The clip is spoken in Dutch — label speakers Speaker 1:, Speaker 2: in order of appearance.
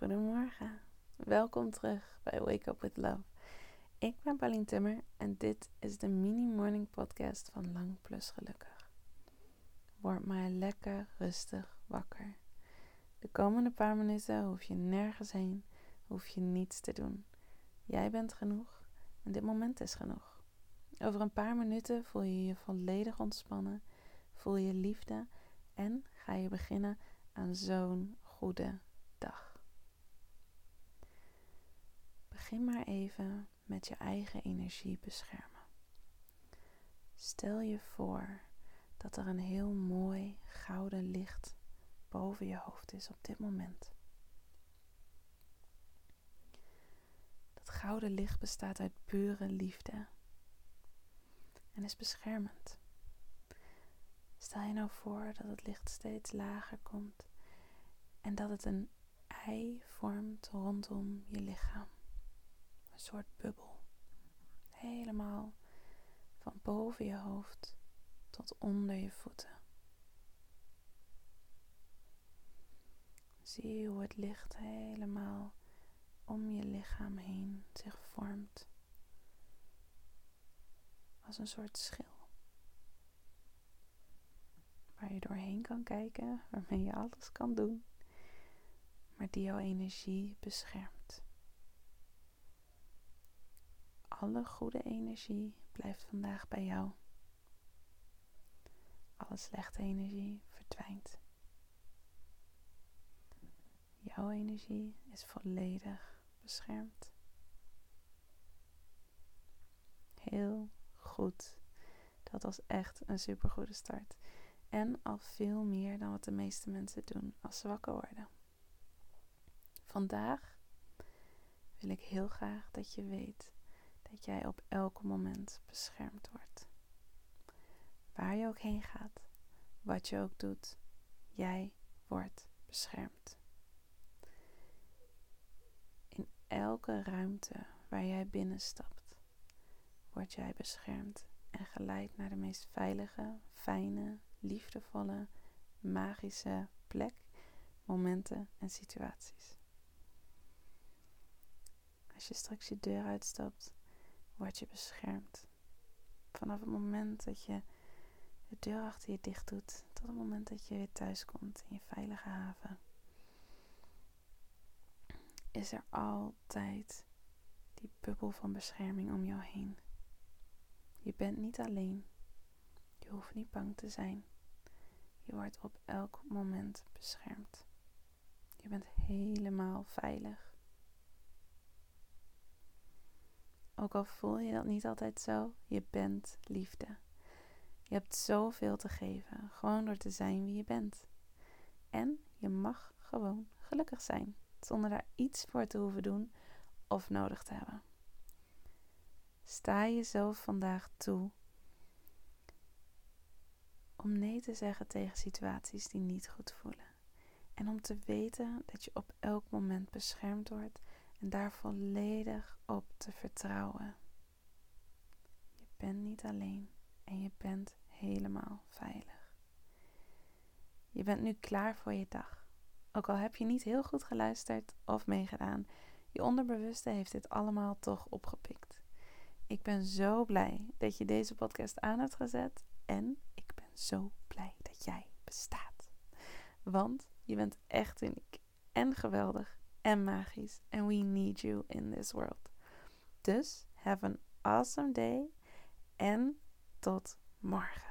Speaker 1: Goedemorgen. Welkom terug bij Wake Up With Love. Ik ben Pauline Timmer en dit is de mini morning podcast van Lang Plus Gelukkig. Word maar lekker rustig wakker. De komende paar minuten hoef je nergens heen, hoef je niets te doen. Jij bent genoeg en dit moment is genoeg. Over een paar minuten voel je je volledig ontspannen, voel je liefde en ga je beginnen aan zo'n goede dag. Begin maar even met je eigen energie beschermen. Stel je voor dat er een heel mooi gouden licht boven je hoofd is op dit moment. Dat gouden licht bestaat uit pure liefde en is beschermend. Stel je nou voor dat het licht steeds lager komt en dat het een ei vormt rondom je lichaam soort bubbel. Helemaal van boven je hoofd tot onder je voeten. Zie hoe het licht helemaal om je lichaam heen zich vormt. Als een soort schil. Waar je doorheen kan kijken, waarmee je alles kan doen, maar die jouw energie beschermt. Alle goede energie blijft vandaag bij jou. Alle slechte energie verdwijnt. Jouw energie is volledig beschermd. Heel goed. Dat was echt een supergoede start. En al veel meer dan wat de meeste mensen doen als ze wakker worden. Vandaag wil ik heel graag dat je weet dat jij op elk moment beschermd wordt. Waar je ook heen gaat, wat je ook doet, jij wordt beschermd. In elke ruimte waar jij binnenstapt, word jij beschermd en geleid naar de meest veilige, fijne, liefdevolle, magische plek, momenten en situaties. Als je straks je deur uitstapt, word je beschermd. Vanaf het moment dat je de deur achter je dicht doet, tot het moment dat je weer thuis komt in je veilige haven, is er altijd die bubbel van bescherming om jou heen. Je bent niet alleen. Je hoeft niet bang te zijn. Je wordt op elk moment beschermd. Je bent helemaal veilig. Ook al voel je dat niet altijd zo, je bent liefde. Je hebt zoveel te geven, gewoon door te zijn wie je bent. En je mag gewoon gelukkig zijn, zonder daar iets voor te hoeven doen of nodig te hebben. Sta jezelf vandaag toe om nee te zeggen tegen situaties die niet goed voelen. En om te weten dat je op elk moment beschermd wordt en daar volledig op te vertrouwen. Je bent niet alleen en je bent helemaal veilig. Je bent nu klaar voor je dag. Ook al heb je niet heel goed geluisterd of meegedaan, je onderbewuste heeft dit allemaal toch opgepikt. Ik ben zo blij dat je deze podcast aan hebt gezet en ik ben zo blij dat jij bestaat. Want je bent echt uniek en geweldig en magisch. And we need you in this world. Dus have an awesome day en tot morgen.